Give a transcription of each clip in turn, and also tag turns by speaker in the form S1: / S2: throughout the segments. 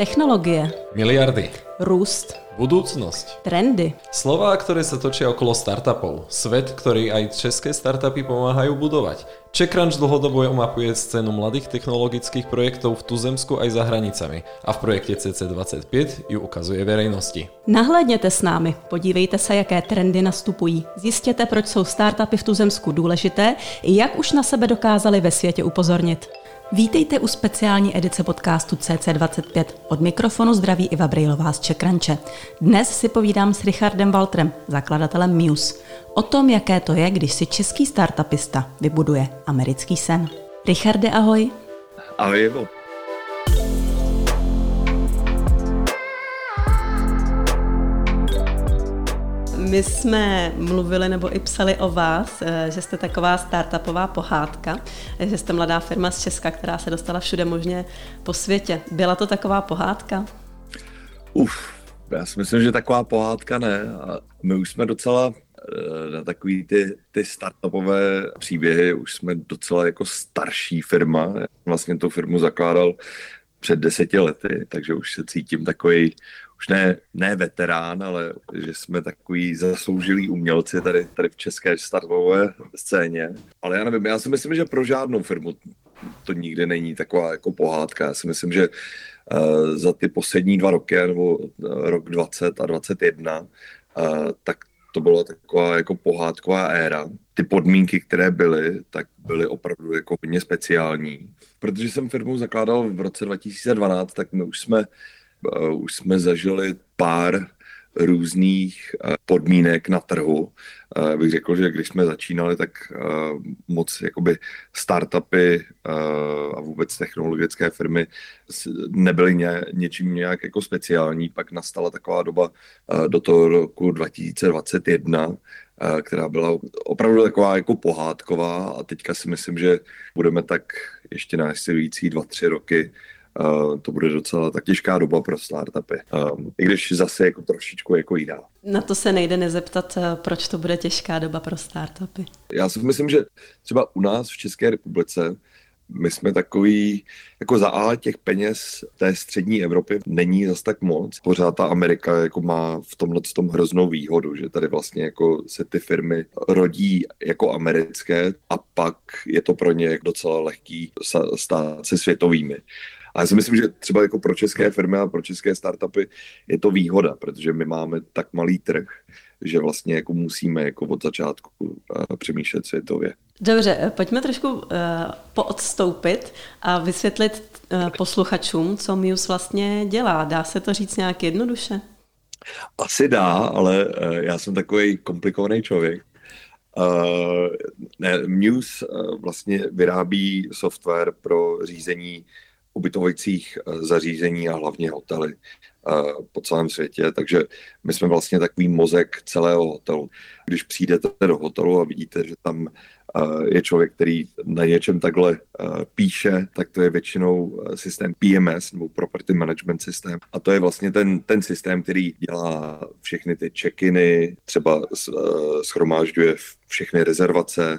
S1: Technologie,
S2: Miliardy.
S1: růst,
S2: Budúcnosť.
S1: trendy.
S2: Slová, ktoré sa točia okolo startupov. Svet, ktorý aj české startupy pomáhajú budovať. CheckRunch dlhodobo mapuje scénu mladých technologických projektov v tuzemsku aj za hranicami a v projekte CC25 ju ukazuje verejnosti.
S1: Nahlédněte s námi, podívejte se, jaké trendy nastupují. Zjistěte, proč jsou startupy v tuzemsku důležité i jak už na sebe dokázali ve světě upozornit. Vítejte u speciální edice podcastu CC25. Od mikrofonu zdraví Iva Brejlová z Čekranče. Dnes si povídám s Richardem Waltrem, zakladatelem Muse, o tom, jaké to je, když si český startupista vybuduje americký sen. Richarde, ahoj.
S3: Ahoj, Ivo.
S1: My jsme mluvili nebo i psali o vás, eh, že jste taková startupová pohádka, eh, že jste mladá firma z Česka, která se dostala všude možně po světě. Byla to taková pohádka?
S3: Uf, já si myslím, že taková pohádka ne. A my už jsme docela eh, na takový ty, ty startupové příběhy, už jsme docela jako starší firma. Já vlastně tu firmu zakládal před deseti lety, takže už se cítím takový už ne, ne veterán, ale že jsme takový zasloužilí umělci tady, tady v české startupové scéně. Ale já nevím, já si myslím, že pro žádnou firmu to nikdy není taková jako pohádka. Já si myslím, že uh, za ty poslední dva roky, nebo uh, rok 20 a 21, uh, tak to byla taková jako pohádková éra. Ty podmínky, které byly, tak byly opravdu jako hodně speciální. Protože jsem firmu zakládal v roce 2012, tak my už jsme už jsme zažili pár různých uh, podmínek na trhu. Uh, bych řekl, že když jsme začínali, tak moc jakoby startupy a vůbec technologické firmy nebyly ně, něčím nějak jako speciální. Pak nastala taková doba do toho roku 2021, která byla opravdu taková jako pohádková a teďka si myslím, že budeme tak ještě následující dva, tři roky to bude docela tak těžká doba pro startupy. Um, I když zase jako trošičku jako jiná.
S1: Na to se nejde nezeptat, proč to bude těžká doba pro startupy.
S3: Já si myslím, že třeba u nás v České republice my jsme takový, jako za A těch peněz té střední Evropy není zas tak moc. Pořád ta Amerika jako má v tomhle tom hroznou výhodu, že tady vlastně jako se ty firmy rodí jako americké a pak je to pro ně docela lehký stát se světovými. A já si myslím, že třeba jako pro české firmy a pro české startupy je to výhoda, protože my máme tak malý trh, že vlastně jako musíme jako od začátku uh, přemýšlet světově.
S1: Dobře, eh, pojďme trošku uh, poodstoupit a vysvětlit uh, posluchačům, co Muse vlastně dělá. Dá se to říct nějak jednoduše?
S3: Asi dá, ale uh, já jsem takový komplikovaný člověk. Uh, ne, Muse uh, vlastně vyrábí software pro řízení ubytovacích eh, zařízení a hlavně hotely eh, po celém světě, takže my jsme vlastně takový mozek celého hotelu. Když přijdete do hotelu a vidíte, že tam eh, je člověk, který na něčem takhle píše, tak to je většinou systém PMS nebo Property Management System a to je vlastně ten, ten systém, který dělá všechny ty check-iny, třeba schromážďuje všechny rezervace,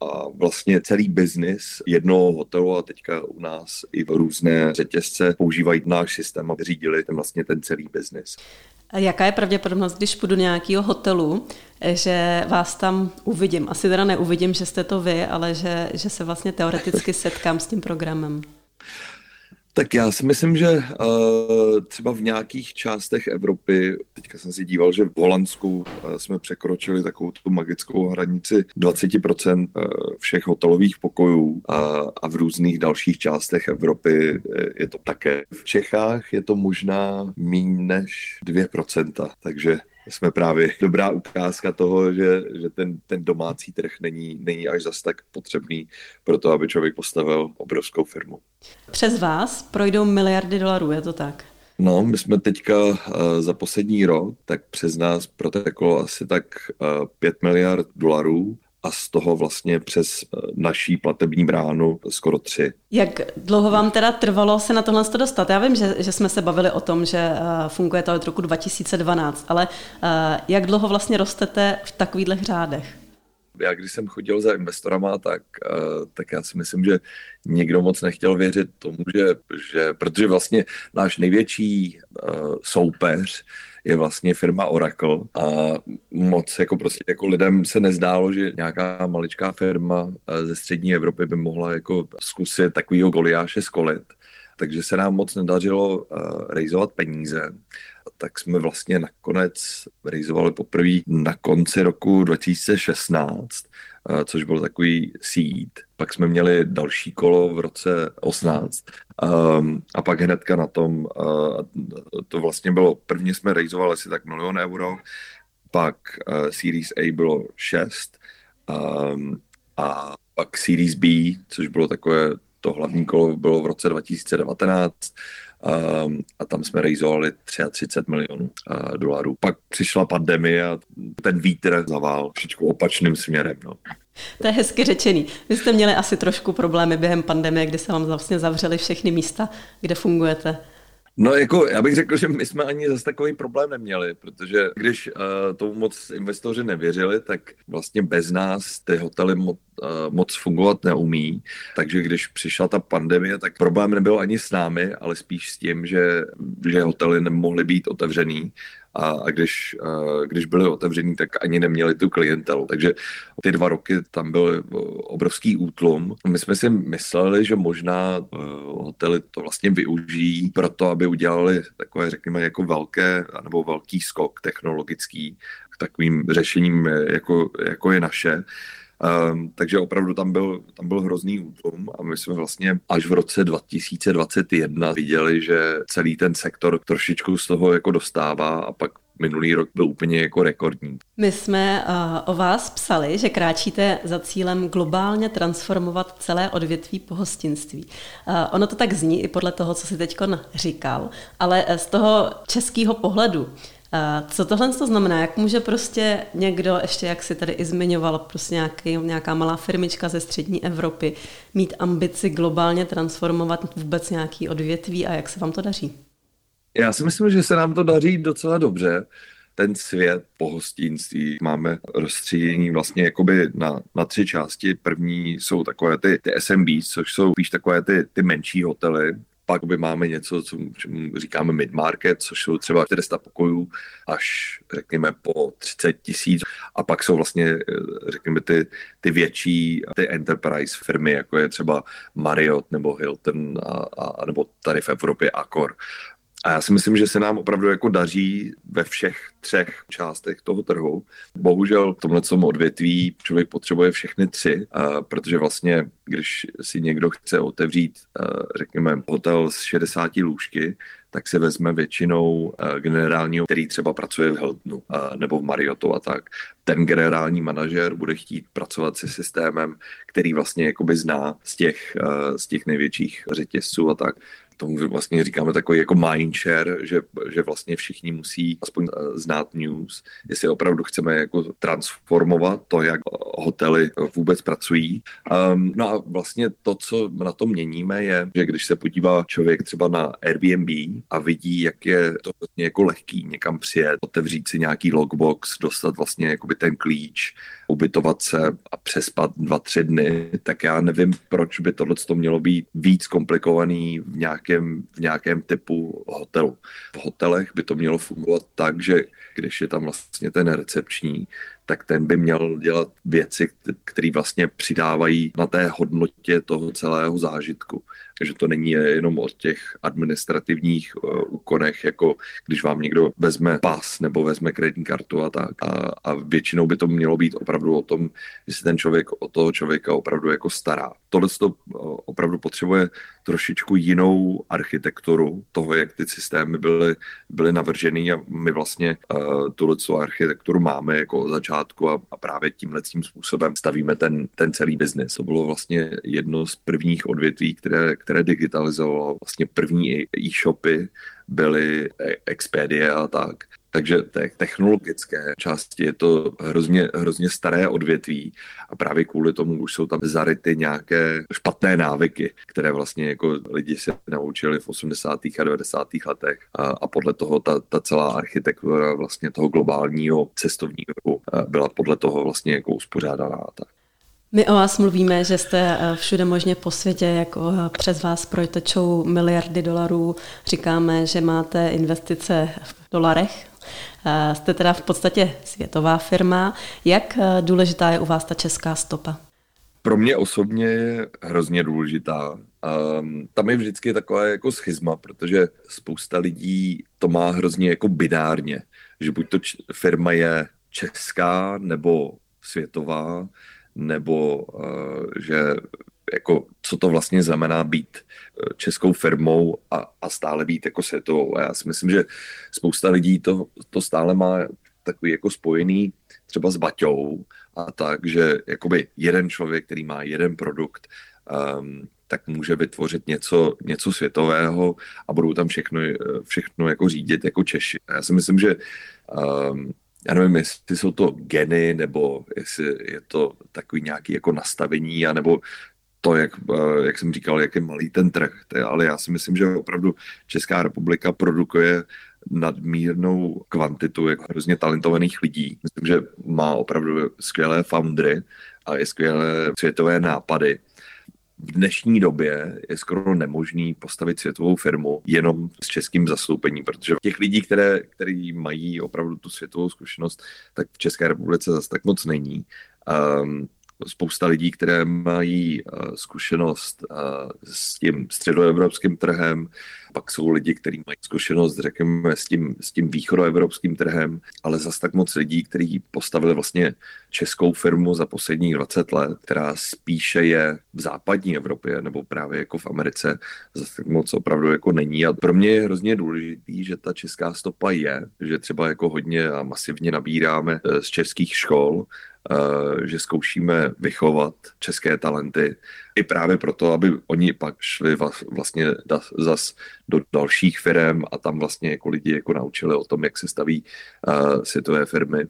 S3: a vlastně celý biznis jednoho hotelu a teďka u nás i v různé řetězce používají náš systém, aby řídili ten vlastně ten celý biznis.
S1: A jaká je pravděpodobnost, když půjdu do nějakého hotelu, že vás tam uvidím? Asi teda neuvidím, že jste to vy, ale že, že se vlastně teoreticky setkám s tím programem.
S3: Tak já si myslím, že uh, třeba v nějakých částech Evropy, teďka jsem si díval, že v Holandsku uh, jsme překročili takovou tu magickou hranici 20% uh, všech hotelových pokojů a, a v různých dalších částech Evropy je to také. V Čechách je to možná méně než 2%, takže jsme právě dobrá ukázka toho, že, že ten, ten domácí trh není, není až zas tak potřebný pro to, aby člověk postavil obrovskou firmu.
S1: Přes vás projdou miliardy dolarů, je to tak?
S3: No, my jsme teďka uh, za poslední rok, tak přes nás proteklo asi tak uh, eh, 5 miliard dolarů a z toho vlastně přes eh, naší platební bránu skoro tři.
S1: Jak dlouho vám teda trvalo se na tohle dostat? Já vím, že, že jsme se bavili o tom, že uh, funguje to od roku 2012, ale uh, jak dlouho vlastně rostete v takových řádech?
S3: Já když jsem chodil za investorama, tak, tak já si myslím, že nikdo moc nechtěl věřit tomu, že, že protože vlastně náš největší soupeř je vlastně firma Oracle a moc jako prostě jako lidem se nezdálo, že nějaká maličká firma eh, ze střední Evropy by mohla jako zkusit takovýho Goliáše skolit. Takže se nám moc nedařilo uh, rejzovat peníze tak jsme vlastně nakonec rejzovali poprvé na konci roku 2016, eh, což byl takový seed. Pak jsme měli další kolo v roce 18 um, a pak hnedka na tom, uh, to vlastně bylo, prvně jsme rejzovali asi tak milion euro, pak uh, Series A bylo 6 um, a pak Series B, což bylo takové, to hlavní kolo bylo v roce 2019 um, a tam jsme rejzovali 33 milionů uh, dolarů. Pak přišla pandemie a ten vítr zavál všechno opačným směrem. No.
S1: To je hezky řečený. Vy jste měli asi trošku problémy během pandemie, kdy se vám vlastně zavřely všechny místa, kde fungujete.
S3: No jako já bych řekl, že my jsme ani zase takový problém neměli, protože když uh, tomu moc investoři nevěřili, tak vlastně bez nás ty hotely mo- uh, moc fungovat neumí. Takže když přišla ta pandemie, tak problém nebyl ani s námi, ale spíš s tím, že, že hotely nemohly být otevřený a, a když, a když byly otevření, tak ani neměli tu klientelu. Takže ty dva roky tam byl obrovský útlum. My jsme si mysleli, že možná uh, hotely to vlastně využijí pro to, aby udělali takové, řekněme, jako velké nebo velký skok technologický k takovým řešením, jako, jako je naše. Um, takže opravdu tam byl, tam byl hrozný útlum a my jsme vlastně až v roce 2021 viděli, že celý ten sektor trošičku z toho jako dostává a pak minulý rok byl úplně jako rekordní.
S1: My jsme uh, o vás psali, že kráčíte za cílem globálně transformovat celé odvětví pohostinství. Uh, ono to tak zní i podle toho, co si teď říkal, ale z toho českého pohledu, co tohle to znamená? Jak může prostě někdo, ještě jak si tady i zmiňoval, prostě nějaký, nějaká malá firmička ze střední Evropy, mít ambici globálně transformovat vůbec nějaký odvětví a jak se vám to daří?
S3: Já si myslím, že se nám to daří docela dobře. Ten svět pohostinství máme rozstřídění vlastně jakoby na, na tři části. První jsou takové ty, ty SMB, což jsou spíš takové ty, ty menší hotely, pak by máme něco, co čemu říkáme mid-market, což jsou třeba 400 pokojů až řekněme po 30 tisíc. A pak jsou vlastně, eh, řekněme, ty, ty větší, ty enterprise firmy, jako je třeba Marriott nebo Hilton a, a nebo tady v Evropě Accor. A já si myslím, že se nám opravdu jako daří ve všech třech částech toho trhu. Bohužel v tomhle odvětví člověk potřebuje všechny tři, protože vlastně, když si někdo chce otevřít, řekněme, hotel s 60 lůžky, tak se vezme většinou generálního, který třeba pracuje v Hiltonu nebo v Mariottu a tak. Ten generální manažer bude chtít pracovat se systémem, který vlastně jakoby zná z těch, z těch největších řetězců a tak tomu vlastně říkáme takový jako mindshare, že, že vlastně všichni musí aspoň eh, znát news, jestli opravdu chceme jako transformovat to, jak hotely vůbec pracují. Um, no a vlastně to, co na to měníme, je, že když se podívá člověk třeba na Airbnb a vidí, jak je to vlastně jako lehký někam přijet, otevřít si nějaký logbox, dostat vlastně jakoby ten klíč, ubytovat se a přespat dva, tři dny, tak já nevím, proč by tohle mělo být víc komplikovaný v nějakém, v nějakém typu hotelu. V hotelech by to mělo fungovat tak, že když je tam vlastně ten recepční, tak ten by měl dělat věci, které vlastně přidávají na té hodnotě toho celého zážitku. Takže to není jenom o těch administrativních uh, úkonech, jako když vám někdo vezme pas nebo vezme kreditní kartu a tak. A, a většinou by to mělo být opravdu o tom, že se ten člověk o toho člověka opravdu jako stará. Tohle to uh, opravdu potřebuje trošičku jinou architekturu toho, jak ty systémy byly, byly navrženy a my vlastně uh, tuhle architekturu máme jako začátku a, a právě tímhle tím způsobem stavíme ten, ten celý biznis. To bylo vlastně jedno z prvních odvětví, které, které digitalizovalo vlastně první e-shopy byly e- Expedia a tak. Takže té technologické části je to hrozně, hrozně staré odvětví a právě kvůli tomu už jsou tam zaryty nějaké špatné návyky, které vlastně jako lidi se naučili v 80. a 90. letech a, a podle toho ta, ta celá architektura vlastně toho globálního cestovního byla podle toho vlastně jako uspořádaná. Tak.
S1: My o vás mluvíme, že jste eh, všude možně po světě, jako eh, přes vás projtečou miliardy dolarů. Říkáme, že máte investice v dolarech. Eh, jste teda v podstatě světová firma. Jak důležitá je u vás ta česká stopa?
S3: Pro mě osobně je hrozně důležitá. Um, tam je vždycky takové jako schizma, protože spousta lidí to má hrozně jako binárně, že buď to firma je česká nebo světová, nebo uh, že jako, co to vlastně znamená být eh, českou firmou a, a stále být jako světovou. A já si myslím, že spousta lidí to, to stále má takový jako spojený třeba s Baťou a tak, že jakoby jeden člověk, který má jeden produkt, um, tak může vytvořit něco, něco světového a budou tam všechno, eh, všechno jako řídit jako Češi. Já si myslím, že um, já nevím, jestli jsou to geny, nebo jestli je to takový nějaký jako nastavení, anebo to, jak, eh, jak jsem říkal, jak je malý ten trh. Ale já si myslím, že opravdu Česká republika produkuje nadmírnou kvantitu jako hrozně talentovaných lidí. Myslím, že má opravdu skvělé foundry a je skvělé světové nápady v dnešní době je skoro nemožný postavit světovou firmu jenom s českým zastoupením, protože těch lidí, které, který mají opravdu tu světovou zkušenost, tak v České republice zase tak moc není. Um, spousta lidí, které mají uh, zkušenost uh, s tím středoevropským trhem, pak jsou lidi, kteří mají zkušenost, řekněme, s tím, s tím východoevropským trhem, ale zase tak moc lidí, kteří postavili vlastně českou firmu za posledních 20 let, která spíše je v západní Evropě nebo právě jako v Americe, zase tak moc opravdu jako není. A pro mě je hrozně důležitý, že ta česká stopa je, že třeba jako hodně a masivně nabíráme eh, z českých škol, Eh, že zkoušíme vychovat české talenty i právě proto, aby oni pak šli vlastně zas do dalších firm a tam vlastně jako lidi jako naučili o tom, jak se staví uh, světové firmy.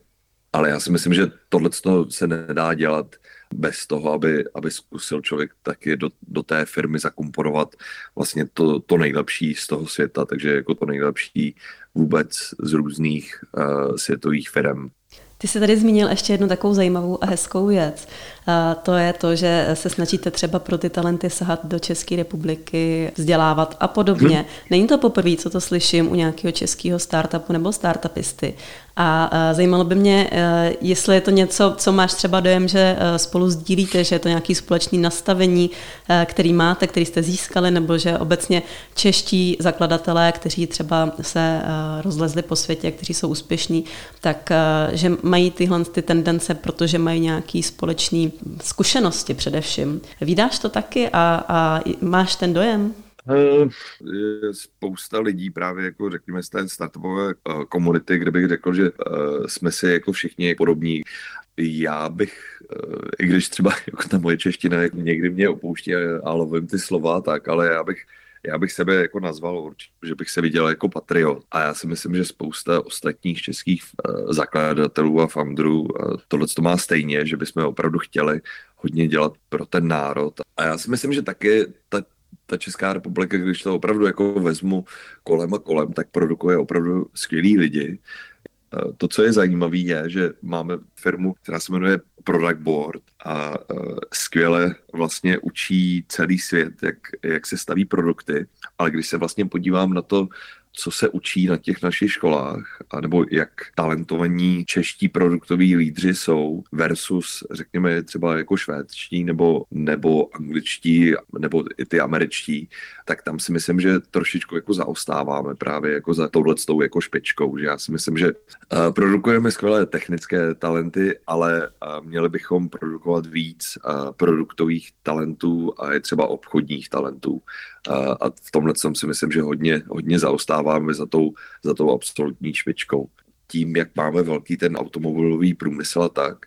S3: Ale já si myslím, že tohle se nedá dělat bez toho, aby, aby zkusil člověk taky do, do té firmy zakomponovat vlastně to, to nejlepší z toho světa, takže jako to nejlepší vůbec z různých uh, světových firm.
S1: Ty jsi tady zmínil ještě jednu takovou zajímavou a hezkou věc. A to je to, že se snažíte třeba pro ty talenty sahat do České republiky, vzdělávat a podobně. Hmm. Není to poprvé, co to slyším u nějakého českého startupu nebo startupisty. A zajímalo by mě, e, jestli je to něco, co máš třeba dojem, že e, spolu sdílíte, že je to nějaký společný nastavení, e, který máte, který jste získali, nebo že obecně čeští zakladatelé, kteří třeba se rozlezli po světě, kteří jsou úspěšní, tak že mají tyhle ty tendence, protože mají nějaký společný zkušenosti především. Vídáš to taky a, a máš ten dojem?
S3: Eh, je spousta lidí právě jako řekněme z té startupové eh, komunity, kde bych řekl, že eh, jsme si jako všichni podobní. Já bych, i když třeba jako ta moje čeština někdy mě opouští a lovím ty slova, tak, ale já bych já bych sebe jako nazval určitě, že bych se viděl jako patriot. A já si myslím, že spousta ostatních českých zakladatelů a founderů tohle to má stejně, že bychom opravdu chtěli hodně dělat pro ten národ. A já si myslím, že taky ta ta Česká republika, když to opravdu jako vezmu kolem a kolem, tak produkuje opravdu skvělí lidi. Eh, to, co je zajímavé, je, že máme firmu, která se jmenuje Product Board a uh, skvěle vlastně učí celý svět, jak, jak se staví produkty, ale když se vlastně podívám na to, co se učí na těch našich školách, anebo jak talentovaní čeští produktoví lídři jsou versus, řekněme, třeba jako švédští nebo, nebo angličtí, nebo i ty američtí, tak tam si myslím, že trošičku jako zaostáváme právě jako za touhletou jako špičkou, že já si myslím, že uh, produkujeme skvělé technické talenty, ale uh, měli bychom produkovat víc uh, produktových talentů a je třeba obchodních talentů. A v tomhle jsem si myslím, že hodně, hodně zaostáváme za tou, za tou absolutní špičkou. tím, jak máme velký ten automobilový průmysl a tak,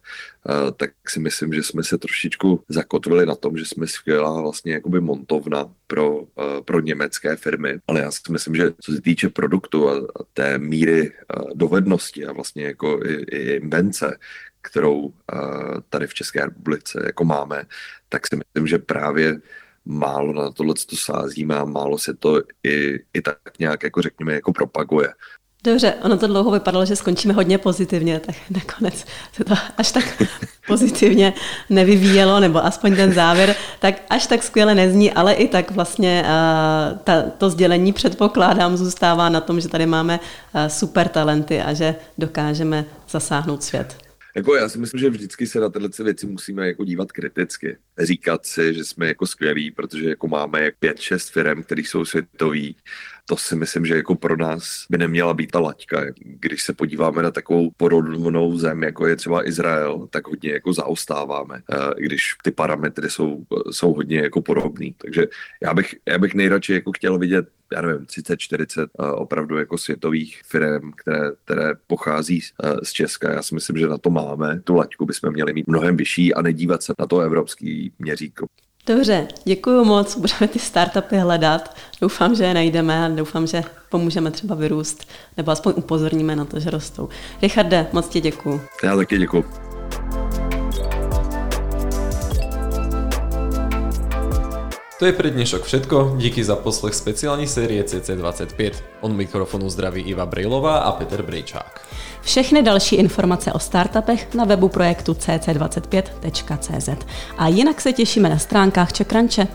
S3: tak si myslím, že jsme se trošičku zakotvili na tom, že jsme skvělá vlastně jakoby montovna pro, pro německé firmy, ale já si myslím, že co se týče produktu a, a té míry dovednosti a vlastně jako i, i invence, kterou tady v České republice jako máme, tak si myslím, že právě málo na tohle to sázíme a málo se to i, i tak nějak, jako řekněme, jako propaguje.
S1: Dobře, ono to dlouho vypadalo, že skončíme hodně pozitivně, tak nakonec se to až tak pozitivně nevyvíjelo, nebo aspoň ten závěr, tak až tak skvěle nezní, ale i tak vlastně uh, ta, to sdělení předpokládám zůstává na tom, že tady máme uh, super talenty a že dokážeme zasáhnout svět.
S3: Jako já si myslím, že vždycky se na tyhle věci musíme jako dívat kriticky. Říkat si, že jsme jako skvělí, protože jako máme jak pět, šest firm, které jsou světový. To si myslím, že jako pro nás by neměla být ta laťka. Když se podíváme na takovou podobnou zem, jako je třeba Izrael, tak hodně jako zaostáváme, eh, když ty parametry jsou, jsou hodně jako podobný. Takže já bych, já bych nejradši jako chtěl vidět já nevím, 30, 40 eh, opravdu jako světových firm, které, které pochází eh, z Česka. Já si myslím, že na to máme. Tu laťku bychom měli mít mnohem vyšší a nedívat se na to evropský měříko.
S1: Dobře, děkuji moc, budeme ty startupy hledat. Doufám, že je najdeme a doufám, že pomůžeme třeba vyrůst, nebo aspoň upozorníme na to, že rostou. Richarde, moc ti děkuji.
S3: Já taky děkuji.
S2: To je pre dnešok všetko, díky za poslech speciální série CC25. On mikrofonu zdraví Iva Brejlová a Peter Brejčák.
S1: Všechny další informace o startupech na webu projektu cc25.cz. A jinak se těšíme na stránkách Čekranče.